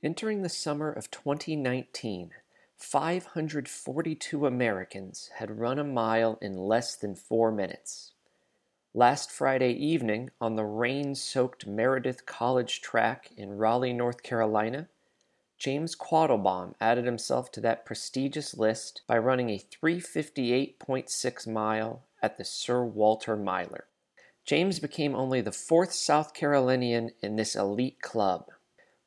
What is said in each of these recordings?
Entering the summer of 2019, 542 Americans had run a mile in less than four minutes. Last Friday evening, on the rain soaked Meredith College track in Raleigh, North Carolina, James Quattlebaum added himself to that prestigious list by running a 358.6 mile at the Sir Walter Miler. James became only the fourth South Carolinian in this elite club.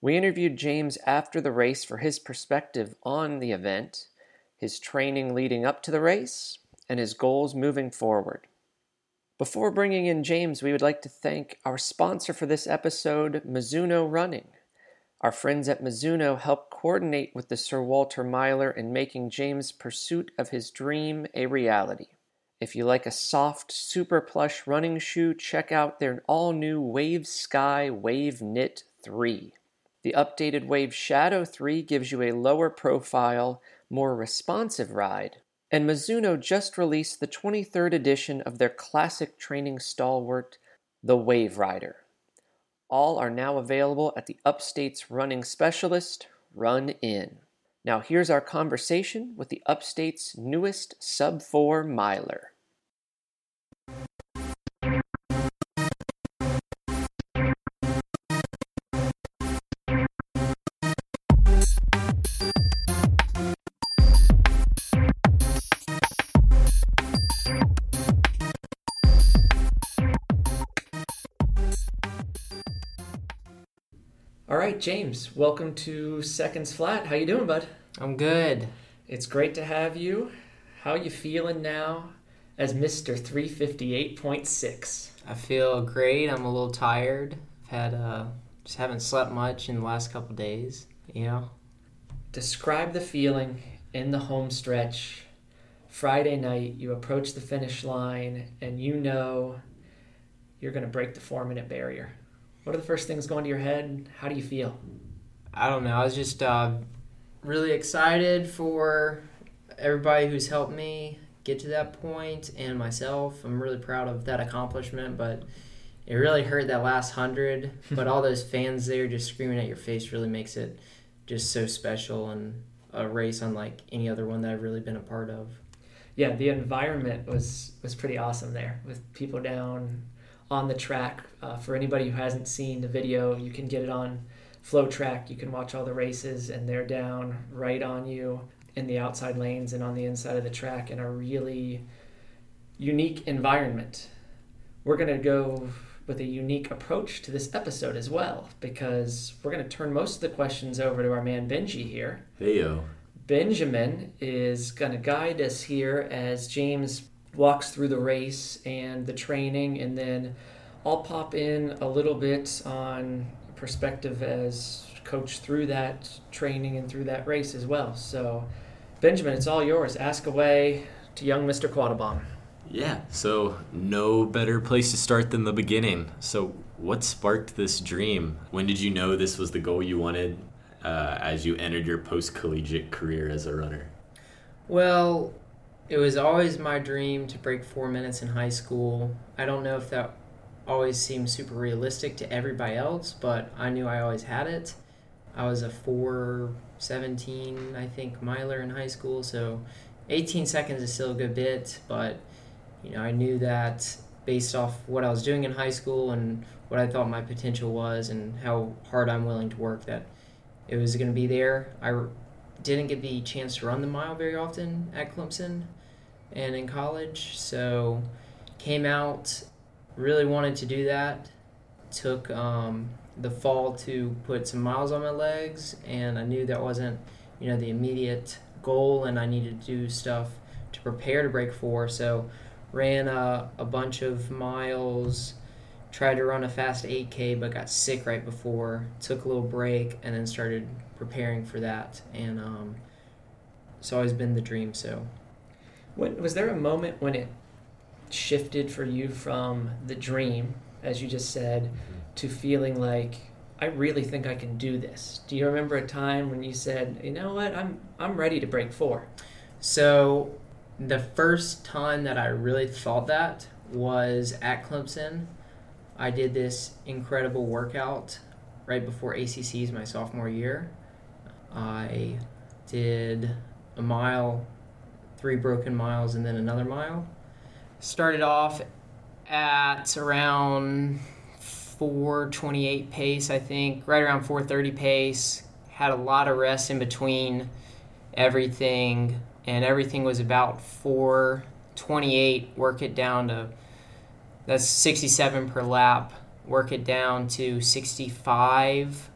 We interviewed James after the race for his perspective on the event, his training leading up to the race, and his goals moving forward. Before bringing in James, we would like to thank our sponsor for this episode, Mizuno Running. Our friends at Mizuno helped coordinate with the Sir Walter Miler in making James' pursuit of his dream a reality. If you like a soft, super plush running shoe, check out their all new Wave Sky Wave Knit 3. The updated Wave Shadow 3 gives you a lower profile, more responsive ride. And Mizuno just released the 23rd edition of their classic training stalwart, the Wave Rider. All are now available at the Upstate's running specialist, Run In. Now here's our conversation with the Upstate's newest sub 4 miler. James, welcome to Seconds Flat. How you doing, bud? I'm good. It's great to have you. How you feeling now as Mr. 358.6? I feel great. I'm a little tired. I've had uh just haven't slept much in the last couple days, you know. Describe the feeling in the home stretch. Friday night, you approach the finish line and you know you're going to break the 4-minute barrier. What are the first things going to your head? How do you feel? I don't know. I was just uh, really excited for everybody who's helped me get to that point and myself. I'm really proud of that accomplishment, but it really hurt that last hundred. but all those fans there just screaming at your face really makes it just so special and a race unlike any other one that I've really been a part of. Yeah, the environment was was pretty awesome there with people down on the track. Uh, for anybody who hasn't seen the video, you can get it on FloTrack. You can watch all the races, and they're down right on you in the outside lanes and on the inside of the track in a really unique environment. We're going to go with a unique approach to this episode as well because we're going to turn most of the questions over to our man Benji here. Hey yo. Benjamin is going to guide us here as James walks through the race and the training, and then I'll pop in a little bit on perspective as coach through that training and through that race as well. So, Benjamin, it's all yours. Ask away to young Mr. Quattlebaum. Yeah, so no better place to start than the beginning. So, what sparked this dream? When did you know this was the goal you wanted uh, as you entered your post collegiate career as a runner? Well, it was always my dream to break four minutes in high school. I don't know if that always seemed super realistic to everybody else, but I knew I always had it. I was a 417, I think, miler in high school, so 18 seconds is still a good bit, but you know, I knew that based off what I was doing in high school and what I thought my potential was and how hard I'm willing to work that it was going to be there. I didn't get the chance to run the mile very often at Clemson and in college. So came out, really wanted to do that. Took um, the fall to put some miles on my legs, and I knew that wasn't, you know, the immediate goal, and I needed to do stuff to prepare to break four. So ran a, a bunch of miles. Tried to run a fast 8K, but got sick right before. Took a little break, and then started preparing for that. And um, it's always been the dream. So when, was there a moment when it shifted for you from the dream, as you just said, mm-hmm. to feeling like I really think I can do this? Do you remember a time when you said, "You know what? I'm I'm ready to break 4?" So, the first time that I really thought that was at Clemson. I did this incredible workout right before ACCs my sophomore year. I did a mile, three broken miles, and then another mile. Started off at around 428 pace, I think, right around 430 pace. Had a lot of rest in between everything, and everything was about 428. Work it down to that's 67 per lap. Work it down to 65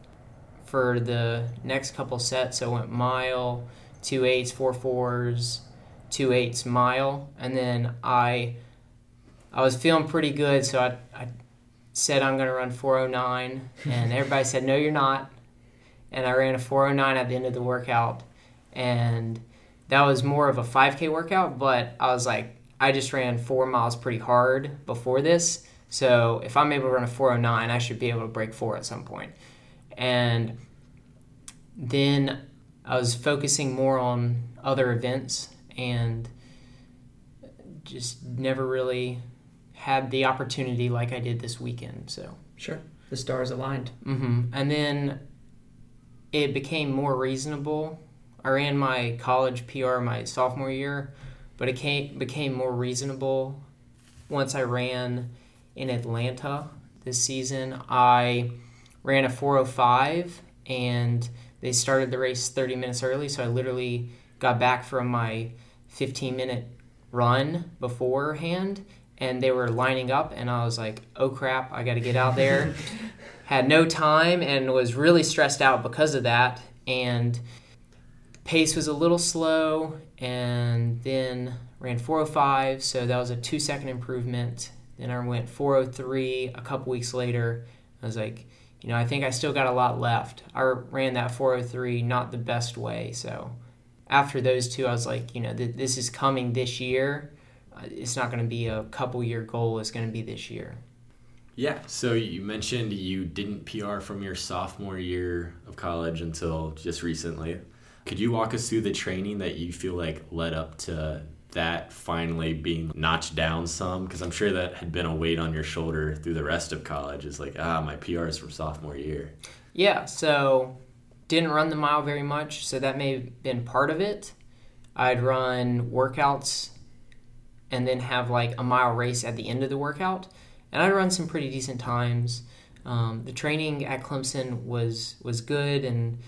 for the next couple sets. So I went mile, two eights, four fours, two eights, mile, and then I I was feeling pretty good, so I, I said I'm going to run 409, and everybody said no, you're not, and I ran a 409 at the end of the workout, and that was more of a 5K workout, but I was like, I just ran four miles pretty hard before this, so if I'm able to run a 409, I should be able to break four at some. And then I was focusing more on other events and just never really had the opportunity like I did this weekend. So sure, the stars aligned. Mm-hmm. And then it became more reasonable. I ran my college PR my sophomore year, but it came, became more reasonable once I ran in Atlanta this season. I ran a 405 and they started the race 30 minutes early, so I literally got back from my 15 minute run beforehand and they were lining up and I was like, "Oh crap, I got to get out there." Had no time and was really stressed out because of that and pace was a little slow and then ran 405, so that was a 2 second improvement. Then I went 403 a couple weeks later. I was like, you know, I think I still got a lot left. I ran that 403 not the best way. So after those two, I was like, you know, th- this is coming this year. Uh, it's not going to be a couple year goal, it's going to be this year. Yeah, so you mentioned you didn't PR from your sophomore year of college until just recently. Could you walk us through the training that you feel like led up to that finally being notched down some? Because I'm sure that had been a weight on your shoulder through the rest of college. Is like, ah, my PR is from sophomore year. Yeah, so didn't run the mile very much, so that may have been part of it. I'd run workouts and then have like a mile race at the end of the workout, and I'd run some pretty decent times. Um, the training at Clemson was was good, and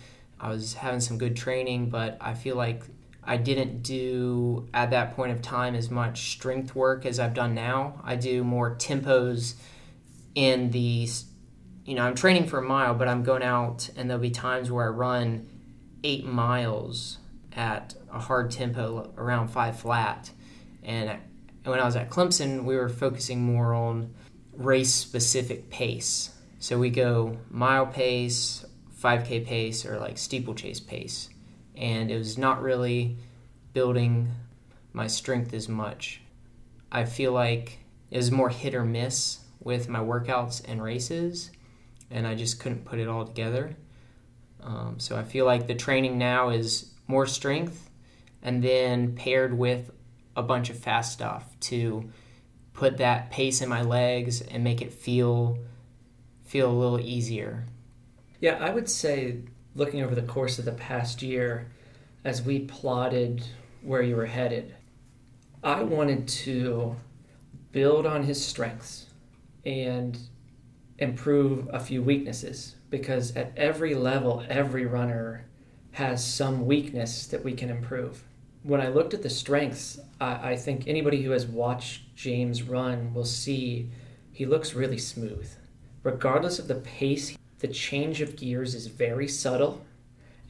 I was having some good training, but I feel like I didn't do at that point of time as much strength work as I've done now. I do more tempos in the, you know, I'm training for a mile, but I'm going out and there'll be times where I run eight miles at a hard tempo around five flat. And when I was at Clemson, we were focusing more on race specific pace. So we go mile pace, 5K pace, or like steeplechase pace and it was not really building my strength as much. I feel like it was more hit or miss with my workouts and races, and I just couldn't put it all together. Um, so I feel like the training now is more strength and then paired with a bunch of fast stuff to put that pace in my legs and make it feel feel a little easier. Yeah, I would say looking over the course of the past year, as we plotted where you were headed, I wanted to build on his strengths and improve a few weaknesses because at every level, every runner has some weakness that we can improve. When I looked at the strengths, I, I think anybody who has watched James run will see he looks really smooth. Regardless of the pace the change of gears is very subtle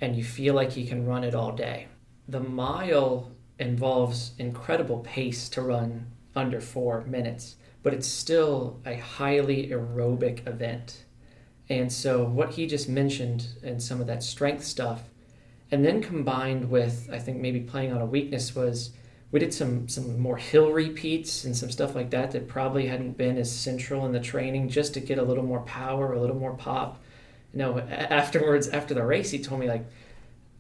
and you feel like you can run it all day. The mile involves incredible pace to run under four minutes, but it's still a highly aerobic event. And so, what he just mentioned and some of that strength stuff, and then combined with, I think, maybe playing on a weakness was we did some some more hill repeats and some stuff like that that probably hadn't been as central in the training just to get a little more power, a little more pop. You know, afterwards after the race, he told me like,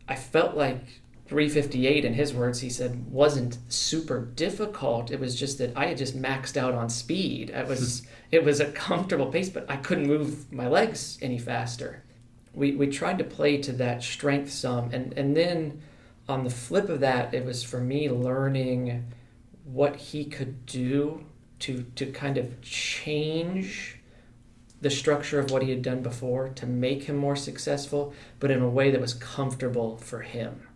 I felt like 358 in his words he said wasn't super difficult it was just that i had just maxed out on speed it was it was a comfortable pace but i couldn't move my legs any faster we, we tried to play to that strength some. And, and then on the flip of that, it was for me learning what he could do to, to kind of change the structure of what he had done before to make him more successful, but in a way that was comfortable for him.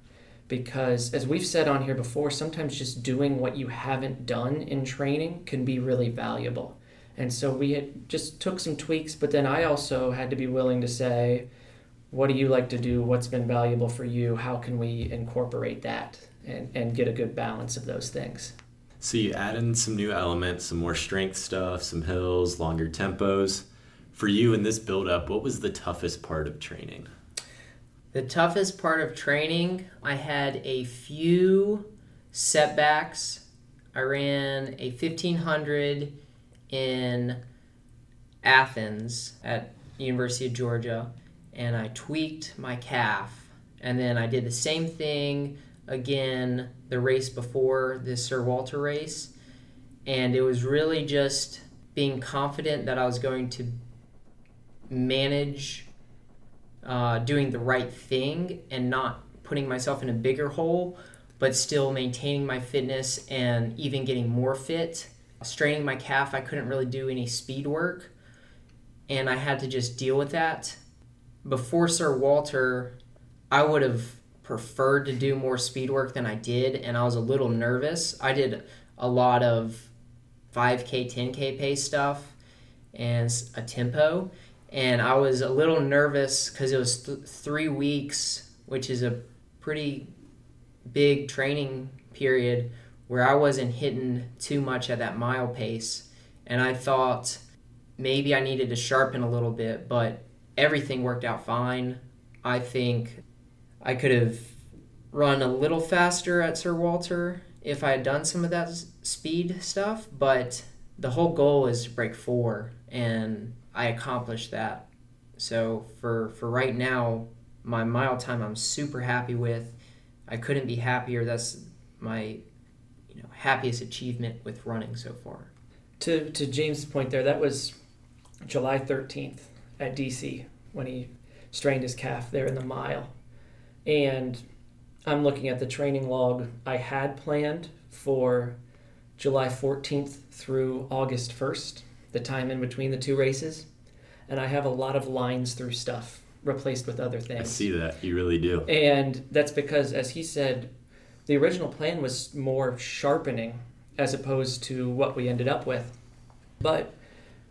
Because, as we've said on here before, sometimes just doing what you haven't done in training can be really valuable. And so we had just took some tweaks, but then I also had to be willing to say, what do you like to do? What's been valuable for you? How can we incorporate that and, and get a good balance of those things? So you add in some new elements, some more strength stuff, some hills, longer tempos. For you in this build up, what was the toughest part of training? The toughest part of training, I had a few setbacks. I ran a 1500 in Athens at University of Georgia and I tweaked my calf and then I did the same thing again the race before this Sir Walter race and it was really just being confident that I was going to manage uh, doing the right thing and not putting myself in a bigger hole, but still maintaining my fitness and even getting more fit. Straining my calf, I couldn't really do any speed work, and I had to just deal with that. Before Sir Walter, I would have preferred to do more speed work than I did, and I was a little nervous. I did a lot of 5K, 10K pace stuff and a tempo, and I was a little nervous because it was th- three weeks, which is a pretty big training period where I wasn't hitting too much at that mile pace, and I thought maybe I needed to sharpen a little bit, but everything worked out fine. I think I could have run a little faster at Sir Walter if I had done some of that speed stuff, but the whole goal is to break four, and I accomplished that. So for for right now, my mile time I'm super happy with. I couldn't be happier. That's my you know happiest achievement with running so far. To to James' point there, that was July 13th at DC when he strained his calf there in the mile. And I'm looking at the training log I had planned for July 14th through August 1st the time in between the two races, and I have a lot of lines through stuff replaced with other things. I see that you really do, and that's because, as he said, the original plan was more sharpening as opposed to what we ended up with. But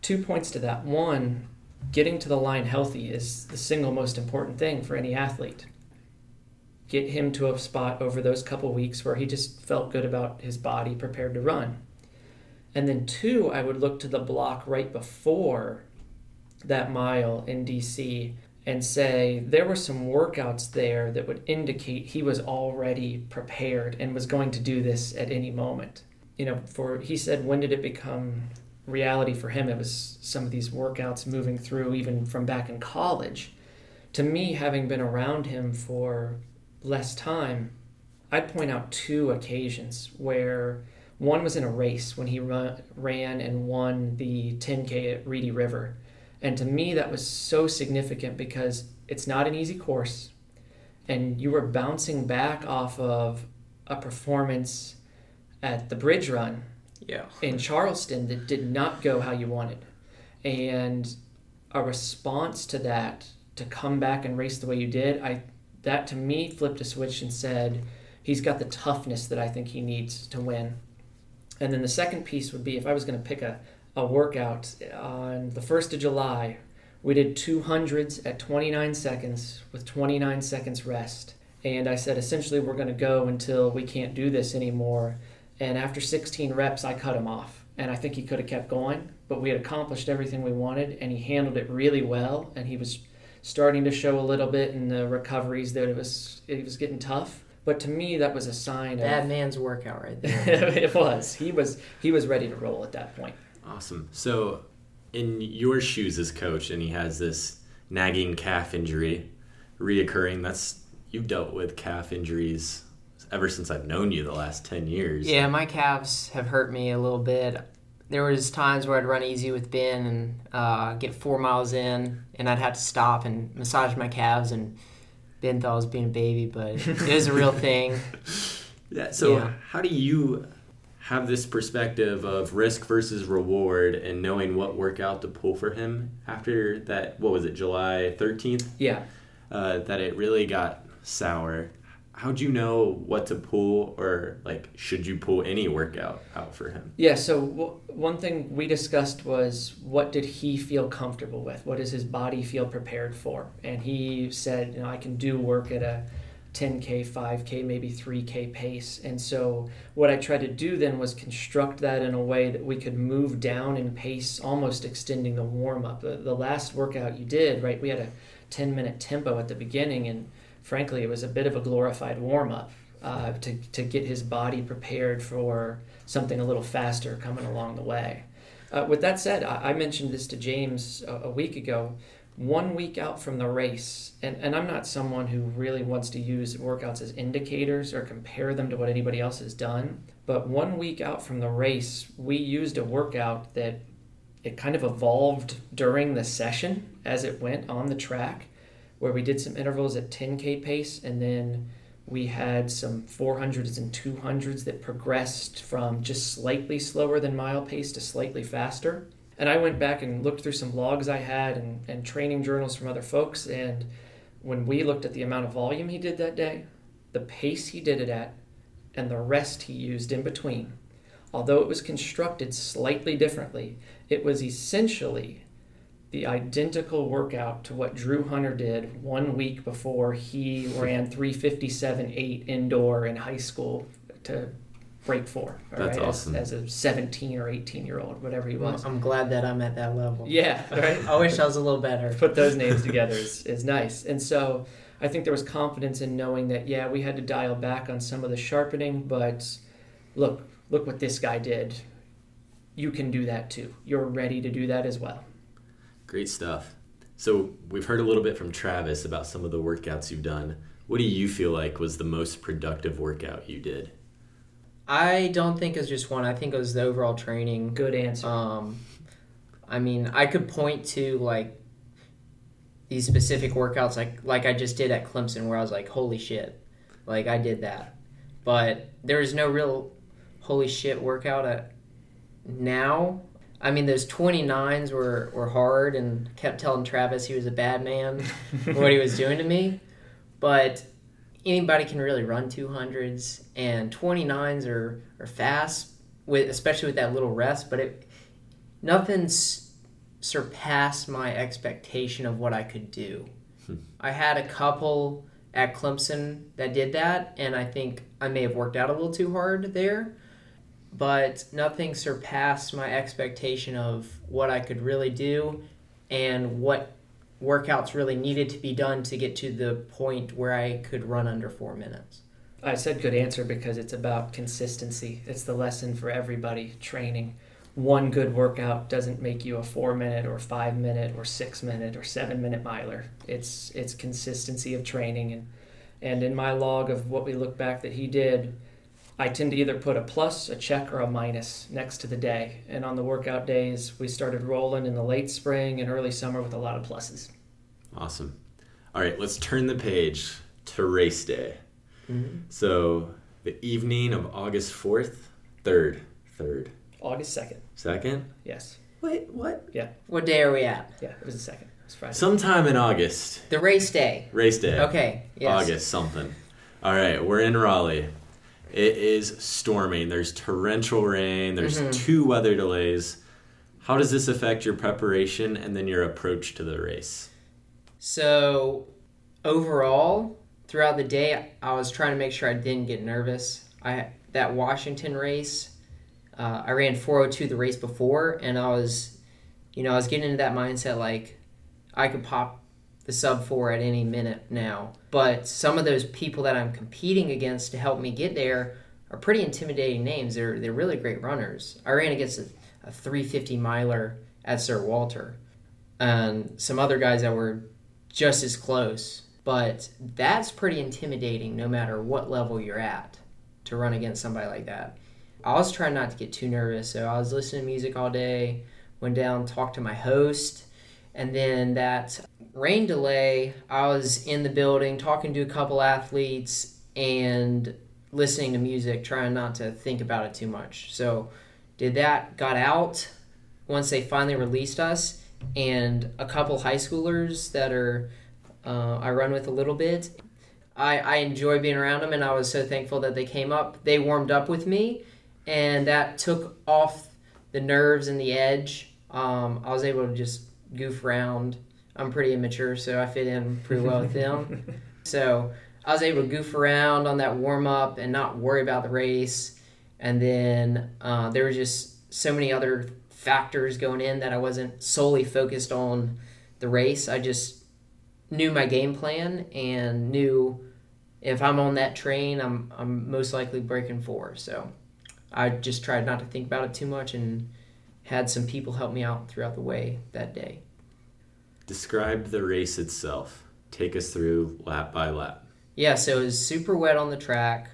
two points to that: one, getting to the line healthy is the single most important thing for any athlete. Get him to a spot over those couple weeks where he just felt good about his body, prepared to run. And then two, I would look to the block right before that mile in DC and say there were some workouts there that would indicate he was already prepared and was going to do this at any moment. You know, for he said when did it become reality for him? It was some of these workouts moving through even from back in college. To me, having been around him for less time, I'd point out two occasions where one was in a race when he run, ran and won the 10K at Reedy River. And to me, that was so significant because it's not an easy course. And you were bouncing back off of a performance at the bridge run yeah. in Charleston that did not go how you wanted. And a response to that, to come back and race the way you did, I that to me flipped a switch and said, he's got the toughness that I think he needs to win. And then the second piece would be if I was going to pick a, a workout on the 1st of July, we did 200s at 29 seconds with 29 seconds rest. And I said, essentially, we're going to go until we can't do this anymore. And after 16 reps, I cut him off. And I think he could have kept going, but we had accomplished everything we wanted, and he handled it really well. And he was starting to show a little bit in the recoveries that it was it was getting tough. But to me, that was a sign that of man's workout right there. it was. He was he was ready to roll at that point. Awesome. So, in your shoes as coach, and he has this nagging calf injury, reoccurring. That's you've dealt with calf injuries ever since I've known you the last ten years. Yeah, my calves have hurt me a little bit. there was times where I'd run easy with Ben and uh, get four miles in, and I'd have to stop and massage my calves. And Ben thought I was being a baby, but it was a real thing. Yeah. So Yeah. how do you have this perspective of risk versus reward and knowing what workout to pull for him after that? What was it, July thirteenth? Yeah. Uh, that it really got sour. How'd you know what to pull, or like should you pull any workout out for him? Yeah, so w- one thing we discussed was what did he feel comfortable with? What does his body feel prepared for? And he said, you know, I can do work at a 10K, 5K, maybe 3K pace. And so what I tried to do then was construct that in a way that we could move down in pace, almost extending the warm up. The, the last workout you did, right, we had a 10 minute tempo at the beginning, and frankly, it was a bit of a glorified warm up. Uh, to, to get his body prepared for something a little faster coming along the way. Uh, with that said, I, I mentioned this to James a, a week ago. One week out from the race, and, and I'm not someone who really wants to use workouts as indicators or compare them to what anybody else has done. But one week out from the race, we used a workout that it kind of evolved during the session as it went on the track, where we did some intervals at 10K pace and then we had some 400s and 200s that progressed from just slightly slower than mile pace to slightly faster. And I went back and looked through some logs I had and, and training journals from other folks. And when we looked at the amount of volume he did that day, the pace he did it at, and the rest he used in between, although it was constructed slightly differently, it was essentially the identical workout to what Drew Hunter did one week before he ran 357.8 indoor in high school to break four. all That's right, awesome. As, as a 17 or 18 year old, whatever he was. I'm glad that I'm at that level. Yeah, right? I wish I was a little better. Put those names together is, is nice. And so I think there was confidence in knowing that, yeah, we had to dial back on some of the sharpening, but look, look what this guy did. You can do that too. You're ready to do that as well. Great stuff. So we've heard a little bit from Travis about some of the workouts you've done. What do you feel like was the most productive workout you did? I don't think it was just one. I think it was the overall training. Good answer. Um, I mean, I could point to like these specific workouts, like like I just did at Clemson, where I was like, "Holy shit!" Like I did that, but there is no real holy shit workout at now. I mean, those 29s were, were hard and kept telling Travis he was a bad man for what he was doing to me. But anybody can really run 200s, and 29s are, are fast, with especially with that little rest. But it nothing's surpassed my expectation of what I could do. Hmm. I had a couple at Clemson that did that, and I think I may have worked out a little too hard there. But nothing surpassed my expectation of what I could really do and what workouts really needed to be done to get to the point where I could run under four minutes. I said good answer because it's about consistency. It's the lesson for everybody training. One good workout doesn't make you a four minute or five minute or six minute or seven minute miler. It's it's consistency of training and and in my log of what we look back that he did, I tend to either put a plus, a check, or a minus next to the day. And on the workout days, we started rolling in the late spring and early summer with a lot of pluses. Awesome. All right, let's turn the page to race day. Mm-hmm. So the evening of August 4th, 3rd, 3rd, August 2nd. 2nd? Yes. Wait, what? Yeah. What day are we at? Yeah, it was the second. It was Friday. Sometime in August. The race day. Race day. Okay. Yes. August something. All right, we're in Raleigh. It is storming. There's torrential rain. There's Mhm. two weather delays. How does this affect your preparation and then your approach to the race? So, overall, throughout the day, I was trying to make sure I didn't get nervous. I that Washington race, uh, I ran 402 the race before, and I was, you know, I was getting into that mindset like I could pop the sub four at any minute now. But some of those people that I'm competing against to help me get there are pretty intimidating names. They're they're really great runners. I ran against a, a 350 miler at Sir Walter, and some other guys that were just as close. But that's pretty intimidating no matter what level you're at to run against somebody like that. I was trying not to get too nervous. So I was listening to music all day, went down, talked to my host, and then that rain delay, I was in the building talking to a couple athletes and listening to music, trying not to think about it too much. So did that, got out once they finally released us, and a couple high schoolers that are uh, I run with a little bit. I, I enjoy being around them, and I was so thankful that they came up. They warmed up with me, and that took off the nerves and the edge. Um, I was able to just goof around. I'm pretty immature, so I fit in pretty well with them. So I was able to goof around on that warm up and not worry about the race. And then uh, there were just so many other factors going in that I wasn't solely focused on the race. I just knew my game plan and knew if I'm on that train, I'm I'm most likely breaking four. So I just tried not to think about it too much and had some people help me out throughout the way that day. Describe the race itself. Take us through lap by lap. Yeah, so it was super wet on the track.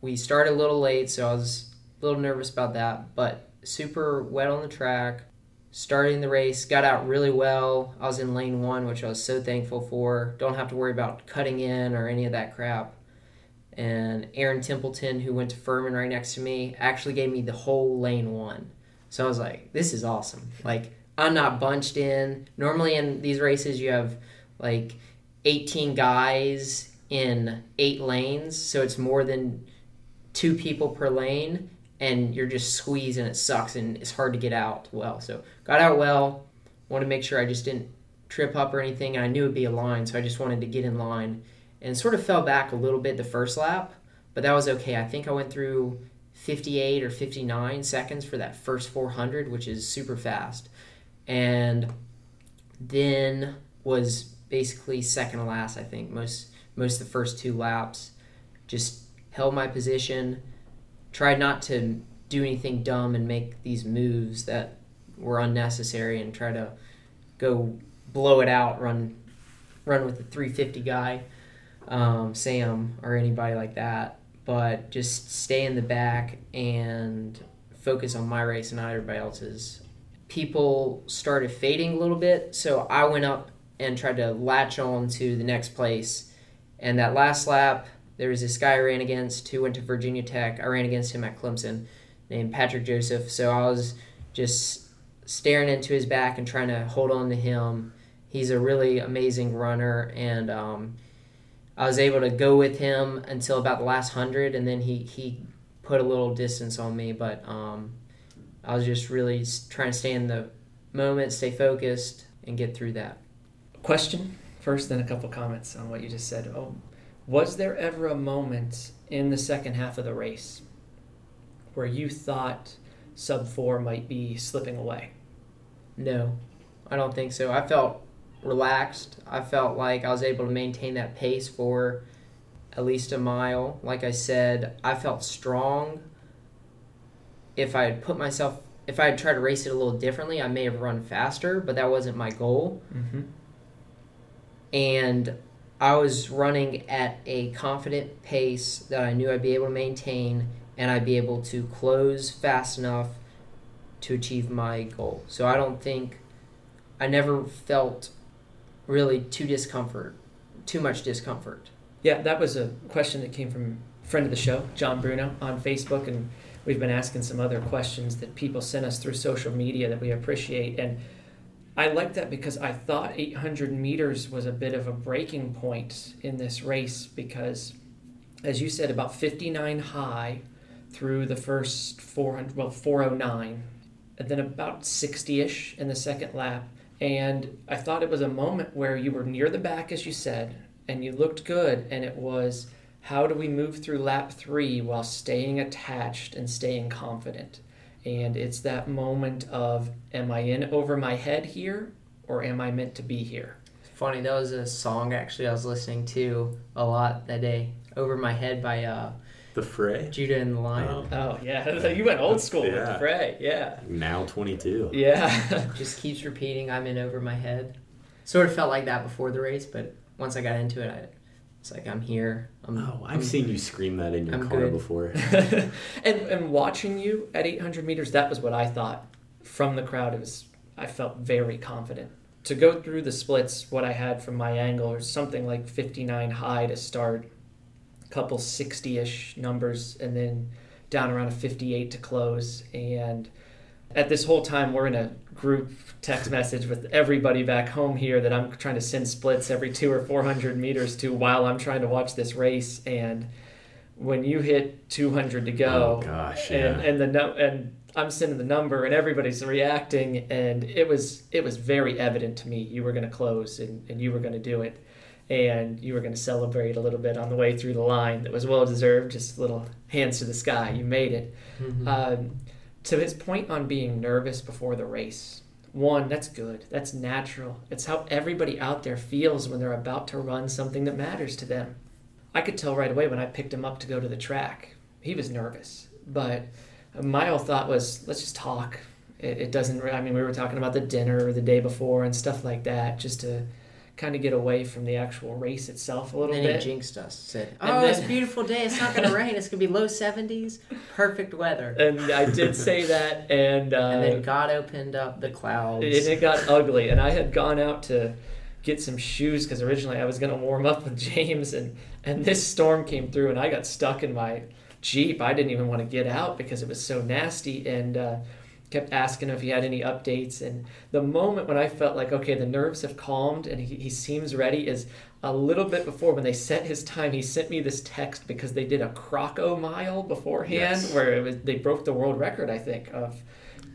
We started a little late, so I was a little nervous about that, but super wet on the track. Starting the race, got out really well. I was in lane one, which I was so thankful for. Don't have to worry about cutting in or any of that crap. And Aaron Templeton, who went to Furman right next to me, actually gave me the whole lane one. So I was like, this is awesome. Like, I'm not bunched in. Normally in these races, you have like 18 guys in eight lanes, so it's more than two people per lane and you're just squeezed and it sucks and it's hard to get out well. So got out well. Wanted to make sure I just didn't trip up or anything. I knew it'd be a line, so I just wanted to get in line and sort of fell back a little bit the first lap, but that was okay. I think I went through 58 or 59 seconds for that first 400, which is super fast. And then was basically second to last, I think, most most of the first two laps. Just held my position tried not to do anything dumb and make these moves that were unnecessary and try to go blow it out, run run with the 350 guy, um, Sam or anybody like that. But just stay in the back and focus on my race and not everybody else's. People started fading a little bit, so I went up and tried to latch on to the next place. And that last lap, there was this guy I ran against who went to Virginia Tech. I ran against him at Clemson, named Patrick Joseph. So I was just staring into his back and trying to hold on to him. He's a really amazing runner, and um, I was able to go with him until about the last hundred, and then he he put a little distance on me. But um, I was just really trying to stay in the moment, stay focused, and get through that. Question first, then a couple comments on what you just said. Oh, was there ever a moment in the second half of the race where you thought sub four might be slipping away? No, I don't think so. I felt relaxed. I felt like I was able to maintain that pace for at least a mile. Like I said, I felt strong. If I had put myself, if I had tried to race it a little differently, I may have run faster, but that wasn't my goal. Mm-hmm. And I was running at a confident pace that I knew I'd be able to maintain and I'd be able to close fast enough to achieve my goal. So I don't think I never felt really too discomfort, too much discomfort. Yeah, that was a question that came from a friend of the show, John Bruno, on Facebook, and we've been asking some other questions that people sent us through social media that we appreciate. And I like that because I thought 800 meters was a bit of a breaking point in this race because, as you said, about 59 high through the first 400, well, 409, and then about 60 ish in the second lap. And I thought it was a moment where you were near the back, as you said, and you looked good, and it was how do we move through lap three while staying attached and staying confident? And it's that moment of, am I in over my head here or am I meant to be here? Funny, that was a song actually I was listening to a lot that day. Over My Head by uh, The Fray? Judah and the Lion. Oh, oh yeah. you went old school with the fray. Yeah. Now 22. Yeah. Just keeps repeating, I'm in over my head. Sort of felt like that before the race, but once I got into it, I It's like I'm here. I'm, Oh, I've I'm- seen you scream that in your I'm car good. before. and and watching you at 800 meters, that was what I thought from the crowd. It was I felt very confident to go through the splits. What I had from my angle or something like 59 high to start, a couple 60ish numbers, and then down around a 58 to close. And at this whole time, we're in a group text message with everybody back home here that I'm trying to send splits every two or 400 meters to while I'm trying to watch this race. And when you hit 200 to go, Oh gosh, and yeah. and the no, and I'm sending the number, and everybody's reacting, and it was it was very evident to me you were going to close and, and you were going to do it, and you were going to celebrate a little bit on the way through the line. That was well deserved. Just little hands to the sky. You made it. Mhm. Um, to his point on being nervous before the race, one, that's good. That's natural. It's how everybody out there feels when they're about to run something that matters to them. I could tell right away when I picked him up to go to the track. He was nervous, but my whole thought was, let's just talk. It, it doesn't. I mean, we were talking about the dinner the day before and stuff like that, just to kind of get away from the actual race itself a little And then bit. he jinxed us. Said, And "Oh, then- it's a beautiful day. It's not going to rain. It's going to be low 70s. Perfect weather." and I did say that, and uh, And then God opened up the clouds. it, it got ugly and i had gone out to get some shoes because originally i was going to warm up with james and and this storm came through and i got stuck in my jeep i didn't even want to get out because it was so nasty and uh, kept asking him if he had any updates and the moment when i felt like okay the nerves have calmed and he, he seems ready is a little bit before when they set his time he sent me this text because they did a croco mile beforehand Yes. where it was they broke the world record i think of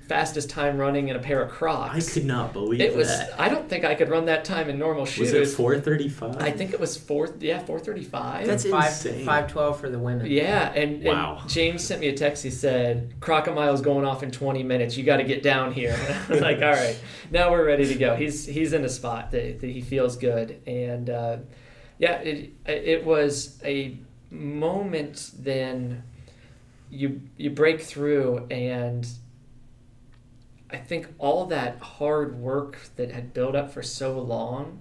fastest time running in a pair of crocs I could not believe it was. that. I don't think I could run that time in normal shoes. Was it 435? I think it was four. Yeah, four thirty-five. That's five, insane. 512 for the women. yeah, and, Wow. and James sent me a text. He said, "Crocodile's going off in twenty minutes. You got to get down here." I was like, "All right, now we're ready to go." He's he's in a spot that, that he feels good, and uh, yeah, it it was a moment. Then you you break through and I think all that hard work that had built up for so long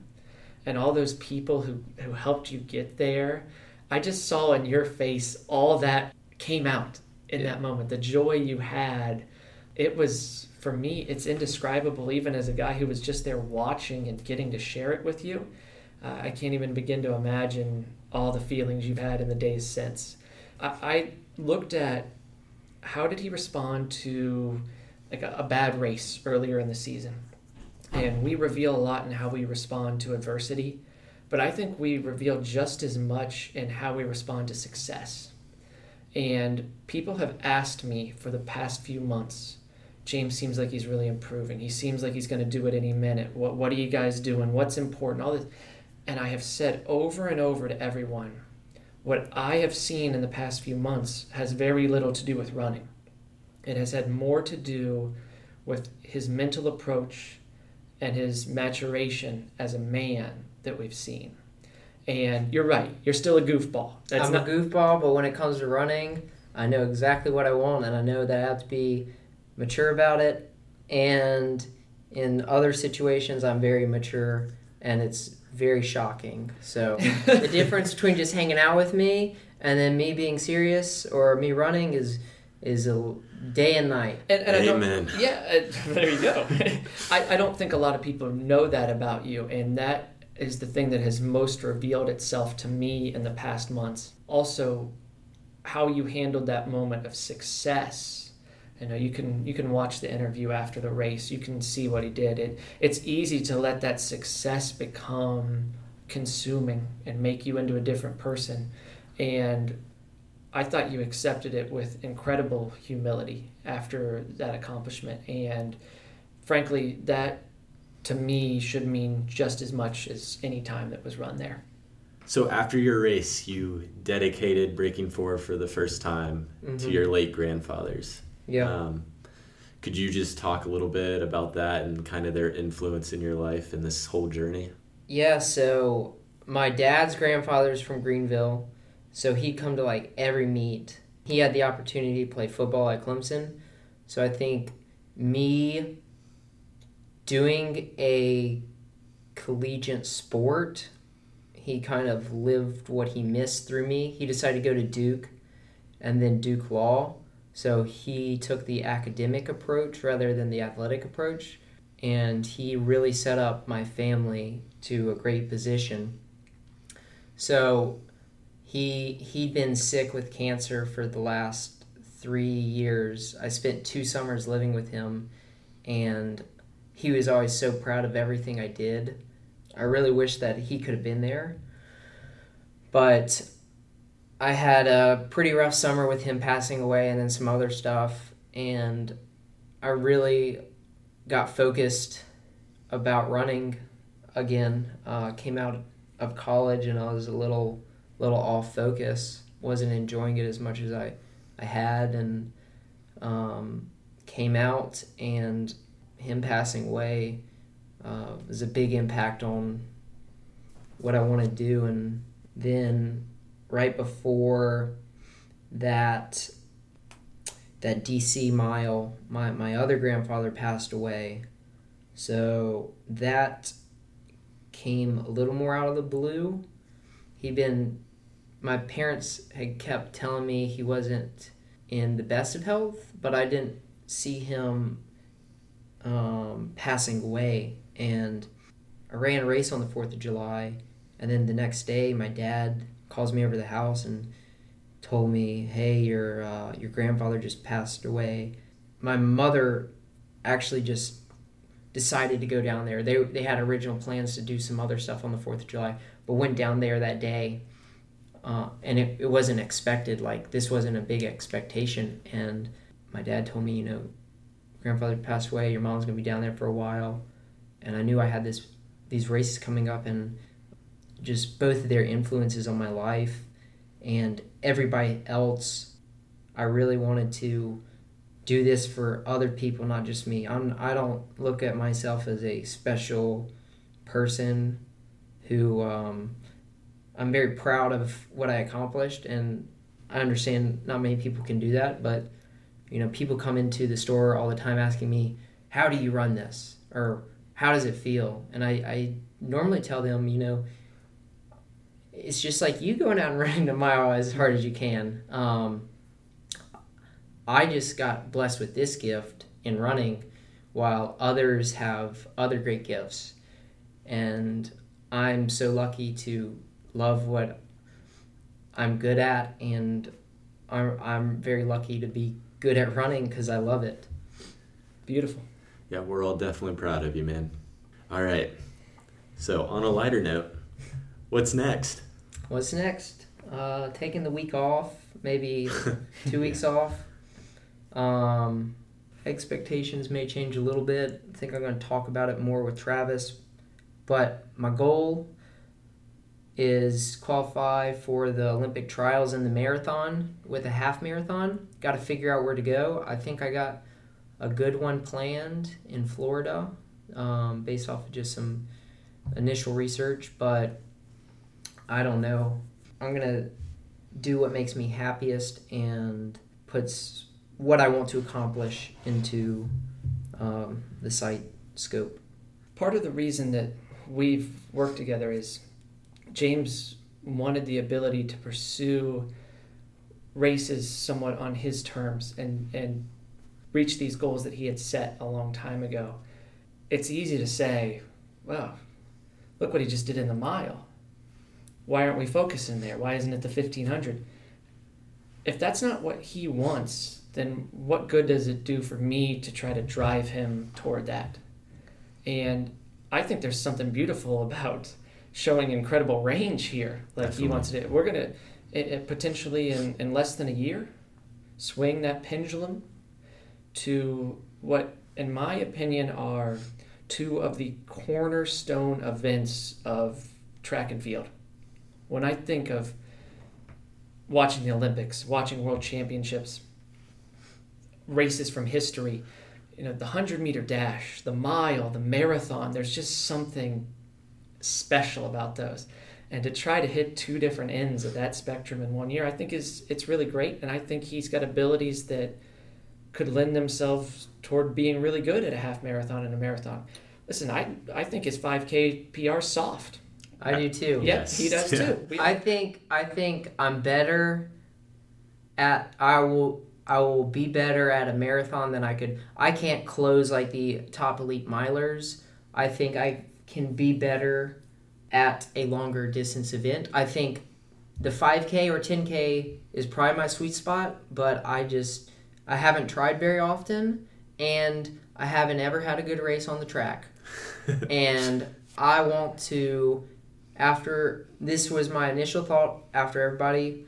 and all those people who, who helped you get there, I just saw in your face all that came out in Yeah. that moment. The joy you had, it was, for me, it's indescribable, even as a guy who was just there watching and getting to share it with you. Uh, I can't even begin to imagine all the feelings you've had in the days since. I, I looked at how did he respond to like a, a bad race earlier in the season. And we reveal a lot in how we respond to adversity, but I think we reveal just as much in how we respond to success. And people have asked me for the past few months, James seems like he's really improving. He seems like he's going to do it any minute. What what are you guys doing? What's important? All this. And I have said over and over to everyone, what I have seen in the past few months has very little to do with running. It has had more to do with his mental approach and his maturation as a man that we've seen. And you're right, you're still a goofball. That's I'm not a goofball, but when it comes to running, I know exactly what I want, and I know that I have to be mature about it. And in other situations, I'm very mature, and it's very shocking. So the difference between just hanging out with me and then me being serious or me running is is a day and night. And, and I don't- Amen. yeah, uh, there you go. I, I don't think a lot of people know that about you, and that is the thing that has most revealed itself to me in the past months. Also, how you handled that moment of success. You know, you can you can watch the interview after the race. You can see what he did. It it's easy to let that success become consuming and make you into a different person. And I thought you accepted it with incredible humility after that accomplishment. And frankly, that to me should mean just as much as any time that was run there. So after your race, you dedicated Breaking Four for the first time to Mhm. your late grandfathers. Yeah. Um, could you just talk a little bit about that and kind of their influence in your life and this whole journey? Yeah, so my dad's grandfather's from Greenville, so he'd come to like every meet. He had the opportunity to play football at Clemson, so I think me doing a collegiate sport, he kind of lived what he missed through me. He decided to go to Duke and then Duke Law. So he took the academic approach rather than the athletic approach. And he really set up my family to a great position. So he he'd been sick with cancer for the last three years. I spent two summers living with him, and he was always so proud of everything I did. I really wish that he could have been there, but I had a pretty rough summer with him passing away, and then some other stuff, and I really got focused about running again. Uh, came out of college, and I was a little little off focus. wasn't enjoying it as much as I I had, and um, came out, and him passing away uh, was a big impact on what I want to do. And then right before that that DC mile, my, my other grandfather passed away. So that came a little more out of the blue. He'd been my parents had kept telling me he wasn't in the best of health, but I didn't see him um, passing away. And I ran a race on the 4th of July. And then the next day, my dad calls me over to the house and told me, hey, your, uh, your grandfather just passed away. My mother actually just decided to go down there. They, they had original plans to do some other stuff on the 4th of July, but went down there that day uh, and it, it wasn't expected. Like this wasn't a big expectation. And my dad told me, you know, grandfather passed away. Your mom's gonna be down there for a while. And I knew I had this these races coming up, and just both of their influences on my life and everybody else. I really wanted to do this for other people, not just me. I'm I don't look at myself as a special person who um, I'm very proud of what I accomplished, and I understand not many people can do that. But you know, people come into the store all the time asking me, "How do you run this?" or "How does it feel?" And I, I normally tell them, you know, it's just like you going out and running the mile as hard as you can. Um, I just got blessed with this gift in running, while others have other great gifts, and I'm so lucky to love what I'm good at, and I'm, I'm very lucky to be good at running because I love it. Beautiful. Yeah, we're all definitely proud of you, man. All right. So, on a lighter note, what's next? What's next? Uh, taking the week off, maybe two weeks off. Um, expectations may change a little bit. I think I'm going to talk about it more with Travis. But my goal is qualify for the Olympic trials in the marathon with a half marathon. Got to figure out where to go. I think I got a good one planned in Florida um, based off of just some initial research, but I don't know. I'm going to do what makes me happiest and puts what I want to accomplish into um, the site scope. Part of the reason that we've worked together is James wanted the ability to pursue races somewhat on his terms and, and reach these goals that he had set a long time ago. It's easy to say, well, look what he just did in the mile. Why aren't we focusing there? Why isn't it the 1500? If that's not what he wants, then what good does it do for me to try to drive him toward that? And I think there's something beautiful about showing incredible range here, like Absolutely. he wants to do. We're gonna it, it potentially in, in less than a year swing that pendulum to what, in my opinion, are two of the cornerstone events of track and field. When I think of watching the Olympics, watching World Championships, races from history, you know, the 100 meter dash, the mile, the marathon, there's just something special about those. And to try to hit two different ends of that spectrum in one year, I think is it's really great. And I think he's got abilities that could lend themselves toward being really good at a half marathon and a marathon. Listen, I I think his 5K PR soft. I do too. Yeah, Yes. he does Yeah. too. We- I think I think I'm better at I will I will be better at a marathon than I could I can't close like the top elite milers. I think I can be better at a longer distance event. I think the 5k or 10k is probably my sweet spot, but I just I haven't tried very often and I haven't ever had a good race on the track. and I want to after this was my initial thought after everybody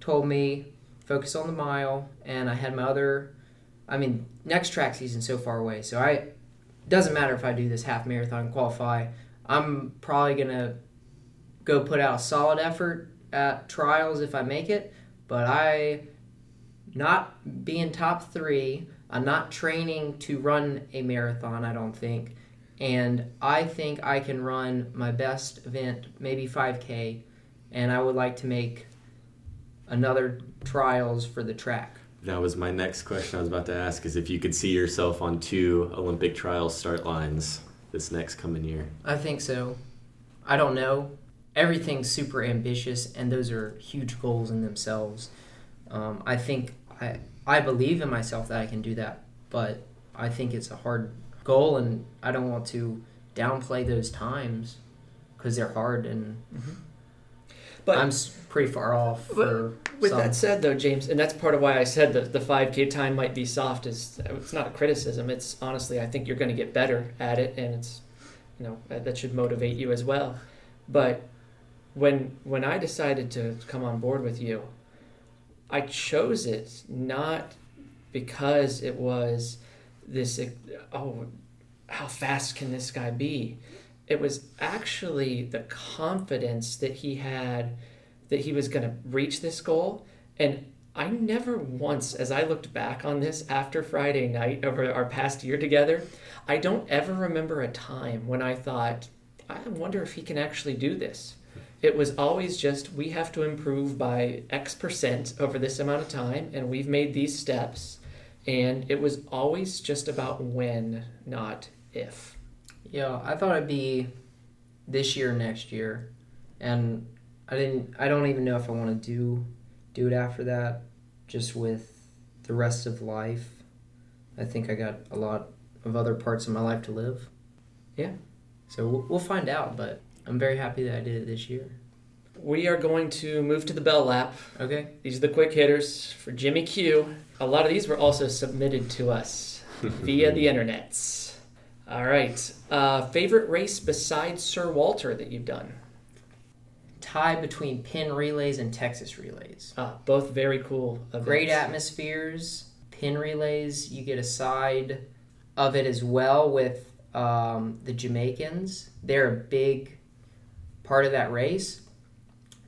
told me focus on the mile and I had my other I mean next track season so far away so I doesn't matter if I do this half marathon qualify I'm probably gonna go put out a solid effort at trials if I make it but I not being top three I'm not training to run a marathon I don't think and I think I can run my best event, maybe 5K, and I would like to make another trials for the track. That was my next question I was about to ask is if you could see yourself on two Olympic trial start lines this next coming year. I think so. I don't know. Everything's super ambitious, and those are huge goals in themselves. Um, I think I I believe in myself that I can do that, but I think it's a hard goal, and I don't want to downplay those times because they're hard, and But I'm pretty far off for With some. that said, though, James, and that's part of why I said that the 5K time might be soft. Is uh, it's not a criticism. It's honestly, I think you're going to get better at it, and it's, you know, that that should motivate you as well. But when when I decided to come on board with you, I chose it not because it was this. Uh, oh, how fast can this guy be? It was actually the confidence that he had that he was going to reach this goal. And I never once, as I looked back on this after Friday night over our past year together, I don't ever remember a time when I thought, I wonder if he can actually do this. It was always just, we have to improve by X percent over this amount of time, and we've made these steps. And it was always just about when, not if. Yeah, I thought it'd be this year, next year, and I didn't. I don't even know if I want to do do it after that. Just with the rest of life, I think I got a lot of other parts of my life to live. Yeah. So we'll, we'll find out, but I'm very happy that I did it this year. We are going to move to the bell lap. Okay. These are the quick hitters for Jimmy Q. A lot of these were also submitted to us via the internets. All right. Uh, favorite race besides Sir Walter that you've done? Tie between Penn relays and Texas relays. Uh, both very cool. Events. Great atmospheres. Penn relays, you get a side of it as well with um, the Jamaicans. They're a big part of that race.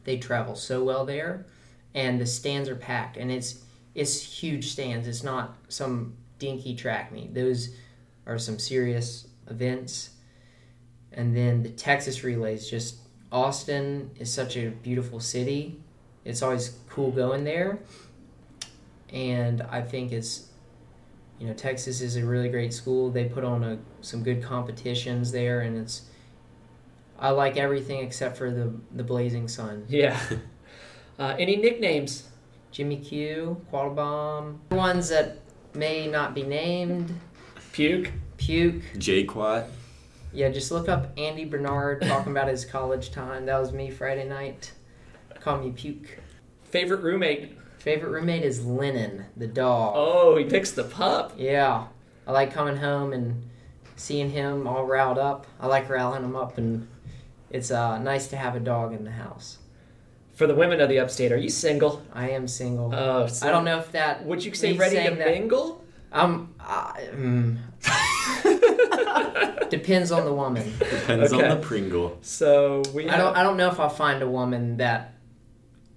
They travel so well there, and the stands are packed, and it's it's huge stands. It's not some dinky track meet. Those are some serious events. And then the Texas relays, just Austin is such a beautiful city. It's always cool going there and I think it's you know Texas is a really great school. They put on a, some good competitions there, and it's I like everything except for the the Blazing Sun. Yeah. Uh, any nicknames? Jimmy Q, Quattlebaum, ones that may not be named. Puke. Puke. J-Quat. Yeah, just look up Andy Bernard talking about his college time. That was me Friday night. Call me Puke. Favorite roommate? Favorite roommate is Lennon, the dog. Oh, he picks the pup. Yeah, I like coming home and seeing him all riled up. I like riling him up, and it's uh, nice to have a dog in the house. For the women of the upstate, are you single? I am single. Oh, I don't know if that. Would you say ready to saying that- mingle? Um, I- mm. depends on the woman. Depends Okay. on the Pringle. So we I don't. I don't know if I'll find a woman that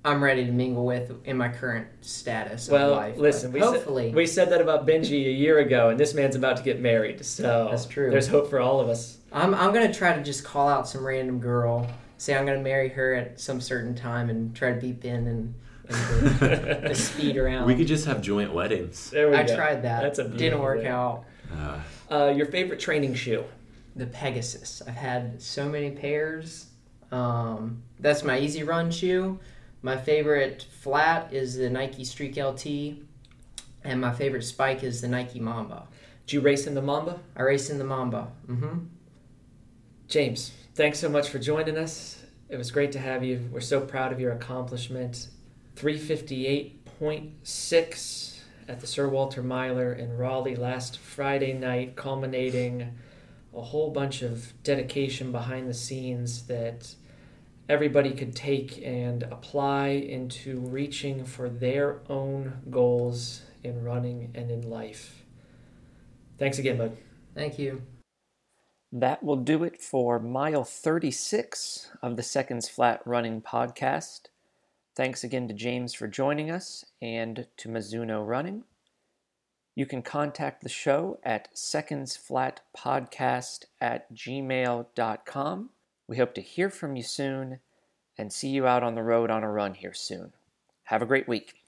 I'm ready to mingle with in my current status of Well, life. but listen, we hopefully, said, we said that about Benji a year ago, and this man's about to get married. So That's true. There's hope for all of us. I'm. I'm gonna try to just call out some random girl, say I'm gonna marry her at some certain time, and try to beep in and, and the, the speed around. We could just have joint weddings. There we I go. tried that. That's a didn't work thing. out. Uh, Uh, your favorite training shoe? The Pegasus. I've had so many pairs. Um, that's my easy run shoe. My favorite flat is the Nike Streak LT, and my favorite spike is the Nike Mamba. Did you race in the Mamba? I race in the Mamba. Mm-hmm. James, thanks so much for joining us. It was great to have you. We're so proud of your accomplishment. 358.6 at the Sir Walter Miler in Raleigh last Friday night, culminating a whole bunch of dedication behind the scenes that everybody could take and apply into reaching for their own goals in running and in life. Thanks again, bud. Thank you. That will do it for mile 36 of the Seconds Flat Running podcast. Thanks again to James for joining us and to Mizuno Running. You can contact the show at secondsflatpodcast at gmail.com. We hope to hear from you soon and see you out on the road on a run here soon. Have a great week.